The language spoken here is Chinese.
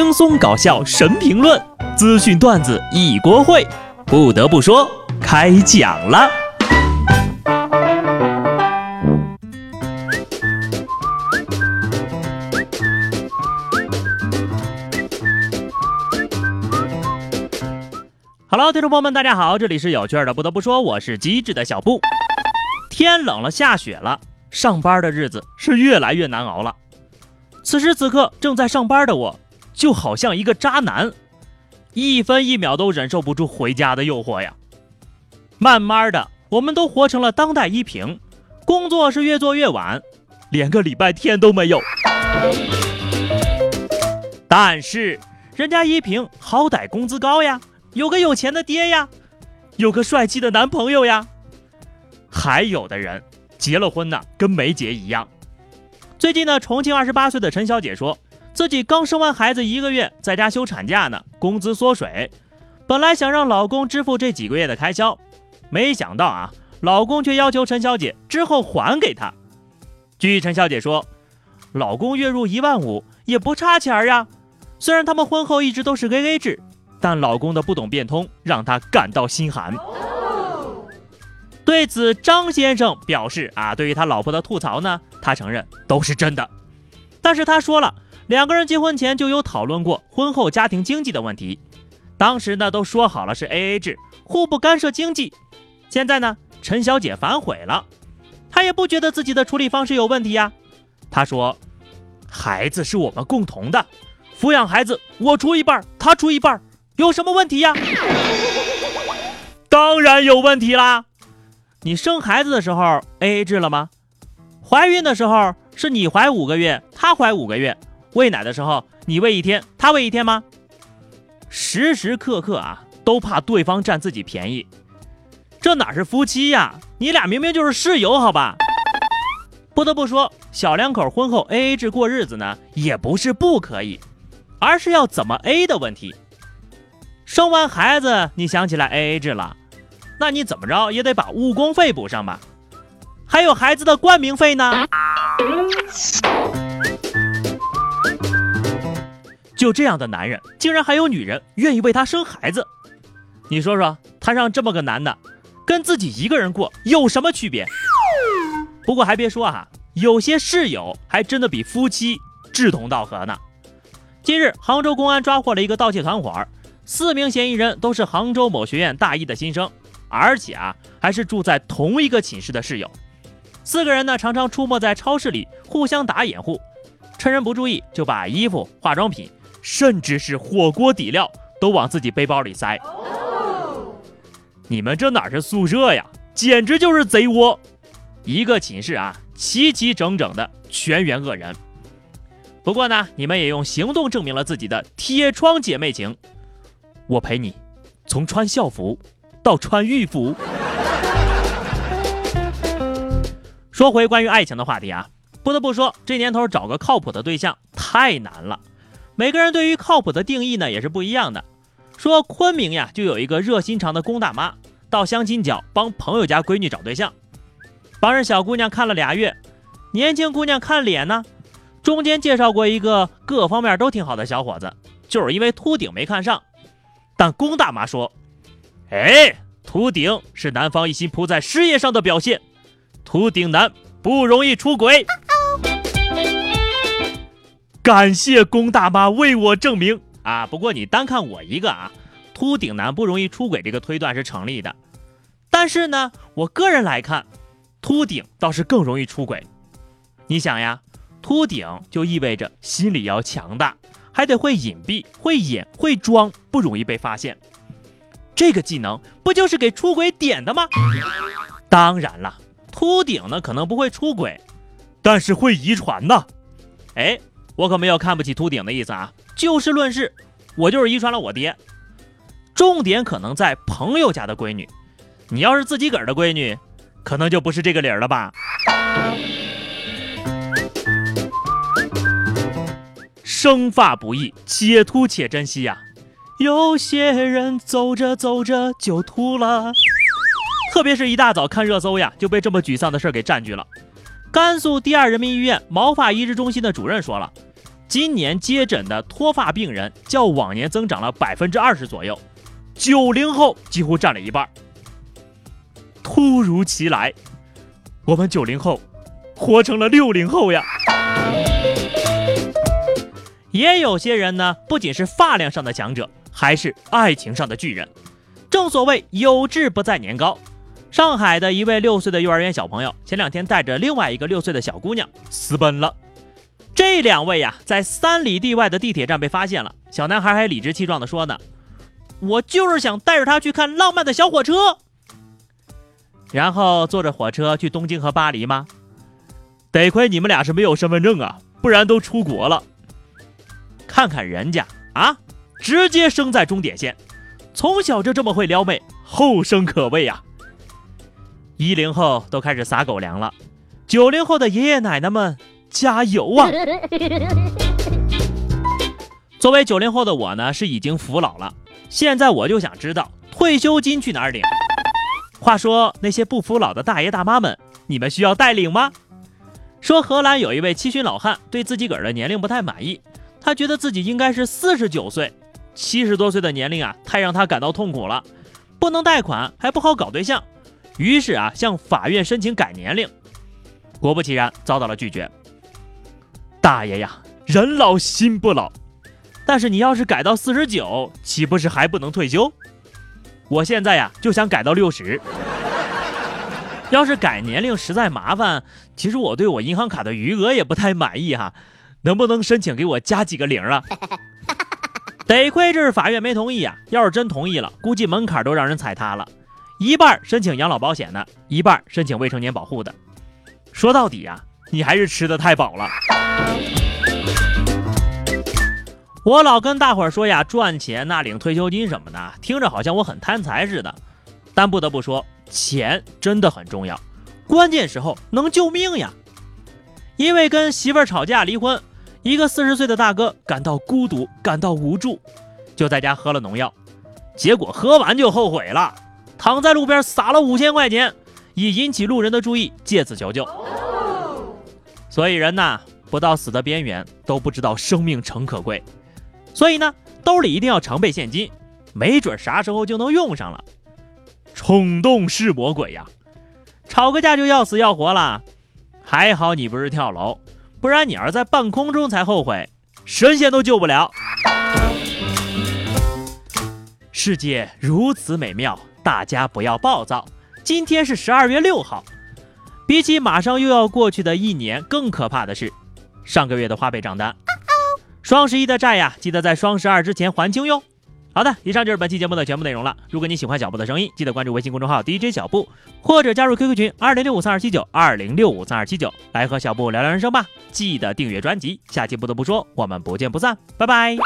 轻松搞笑神评论，资讯段子一锅烩。不得不说，开讲了。Hello，听众朋友们，大家好，这里是有趣的。不得不说，我是机智的小布。天冷了，下雪了，上班的日子是越来越难熬了。此时此刻，正在上班的我，就好像一个渣男，一分一秒都忍受不住回家的诱惑呀。慢慢的，我们都活成了当代依萍，工作是越做越晚，连个礼拜天都没有。但是，人家依萍好歹工资高呀。有个有钱的爹呀，有个帅气的男朋友呀，还有的人结了婚呢，跟没结一样。最近呢，重庆二十八岁的陈小姐说自己刚生完孩子一个月，在家休产假呢，工资缩水，本来想让老公支付这几个月的开销，没想到啊，老公却要求陈小姐之后还给他。据陈小姐说，老公月入一万五也不差钱呀，虽然他们婚后一直都是 AA 制。但老公的不懂变通让她感到心寒。对此，张先生表示：“啊，对于他老婆的吐槽呢，他承认都是真的。但是他说了，两个人结婚前就有讨论过婚后家庭经济的问题，当时呢都说好了是 A A 制，互不干涉经济。现在呢，陈小姐反悔了，她也不觉得自己的处理方式有问题呀。她说：孩子是我们共同的，抚养孩子我出一半，他出一半。”有什么问题呀？当然有问题啦！你生孩子的时候 A A 制了吗？怀孕的时候是你怀五个月，他怀五个月，喂奶的时候你喂一天，他喂一天吗？时时刻刻啊，都怕对方占自己便宜，这哪是夫妻呀？你俩明明就是室友，好吧？不得不说，小两口婚后 A A 制过日子呢，也不是不可以，而是要怎么 A 的问题。生完孩子，你想起来 A A 制了，那你怎么着也得把误工费补上吧？还有孩子的冠名费呢？就这样的男人，竟然还有女人愿意为他生孩子？你说说，他让这么个男的跟自己一个人过有什么区别？不过还别说哈，有些室友还真的比夫妻志同道合呢。近日，杭州公安抓获了一个盗窃团伙。四名嫌疑人都是杭州某学院大一的新生，而且啊，还是住在同一个寝室的室友。四个人呢，常常出没在超市里，互相打掩护，趁人不注意就把衣服、化妆品，甚至是火锅底料都往自己背包里塞。你们这哪是宿舍呀，简直就是贼窝！一个寝室啊，齐齐整整的，全员恶人。不过呢，你们也用行动证明了自己的铁窗姐妹情。我陪你，从穿校服到穿浴服。说回关于爱情的话题啊，不得不说，这年头找个靠谱的对象太难了。每个人对于靠谱的定义呢也是不一样的。说昆明呀，就有一个热心肠的龚大妈，到相亲角帮朋友家闺女找对象，帮人小姑娘看了俩月，年轻姑娘看脸呢，中间介绍过一个各方面都挺好的小伙子，就是因为秃顶没看上。但龚大妈说：“哎，秃顶是男方一心扑在事业上的表现，秃顶男不容易出轨。”感谢龚大妈为我证明啊！不过你单看我一个啊，秃顶男不容易出轨这个推断是成立的。但是呢，我个人来看，秃顶倒是更容易出轨。你想呀，秃顶就意味着心理要强大。还得会隐蔽、会演、会装，不容易被发现。这个技能不就是给出轨点的吗？当然了，秃顶呢可能不会出轨，但是会遗传呢。哎，我可没有看不起秃顶的意思啊，就事论事，我就是遗传了我爹。重点可能在朋友家的闺女，你要是自己个儿的闺女，可能就不是这个理儿了吧。生发不易，且秃且珍惜呀。有些人走着走着就秃了，特别是一大早看热搜呀，就被这么沮丧的事儿给占据了。甘肃第二人民医院毛发移植中心的主任说了，今年接诊的脱发病人较往年增长了百分之二十左右，九零后几乎占了一半。突如其来，我们九零后活成了六零后呀！也有些人呢，不仅是发量上的强者，还是爱情上的巨人。正所谓有志不在年高。上海的一位六岁的幼儿园小朋友，前两天带着另外一个六岁的小姑娘私奔了。这两位呀，在三里地外的地铁站被发现了。小男孩还理直气壮地说呢：“我就是想带着他去看浪漫的小火车。”然后坐着火车去东京和巴黎吗？得亏你们俩是没有身份证啊，不然都出国了。看看人家啊，直接生在终点线，从小就这么会撩妹，后生可畏呀！一零后都开始撒狗粮了，九零后的爷爷奶奶们加油啊！作为九零后的我呢，是已经服老了，现在我就想知道退休金去哪儿领。话说那些不服老的大爷大妈们，你们需要带领吗？说荷兰有一位七旬老汉对自己个儿的年龄不太满意，他觉得自己应该是四十九岁，七十多岁的年龄啊太让他感到痛苦了，不能贷款还不好搞对象，于是啊向法院申请改年龄，果不其然遭到了拒绝。大爷呀，人老心不老，但是你要是改到四十九，岂不是还不能退休？我现在呀就想改到六十，要是改年龄实在麻烦，其实我对我银行卡的余额也不太满意哈，能不能申请给我加几个零啊？得亏这是法院没同意啊，要是真同意了，估计门槛都让人踩塌了，一半申请养老保险的，一半申请未成年保护的。说到底呀，你还是吃的太饱了。我老跟大伙儿说呀，赚钱那领退休金什么的，听着好像我很贪财似的。但不得不说，钱真的很重要，关键时候能救命呀。因为跟媳妇儿吵架离婚，一个四十岁的大哥感到孤独，感到无助，就在家喝了农药，结果喝完就后悔了，躺在路边撒了五千块钱，以引起路人的注意，借此求救。所以人呐，不到死的边缘，都不知道生命诚可贵。所以呢，兜里一定要常备现金，没准啥时候就能用上了。冲动是魔鬼呀，吵个架就要死要活了。还好你不是跳楼，不然你要是在半空中才后悔，神仙都救不了。世界如此美妙，大家不要暴躁。今天是十二月六号，比起马上又要过去的一年，更可怕的是上个月的花呗账单。双十一的债呀，记得在双十二之前还清哟。好的，以上就是本期节目的全部内容了。如果你喜欢小布的声音，记得关注微信公众号 DJ 小布，或者加入 QQ 群二零六五三二七九二零六五三二七九，来和小布聊聊人生吧。记得订阅专辑，下期不得不说，我们不见不散，拜拜。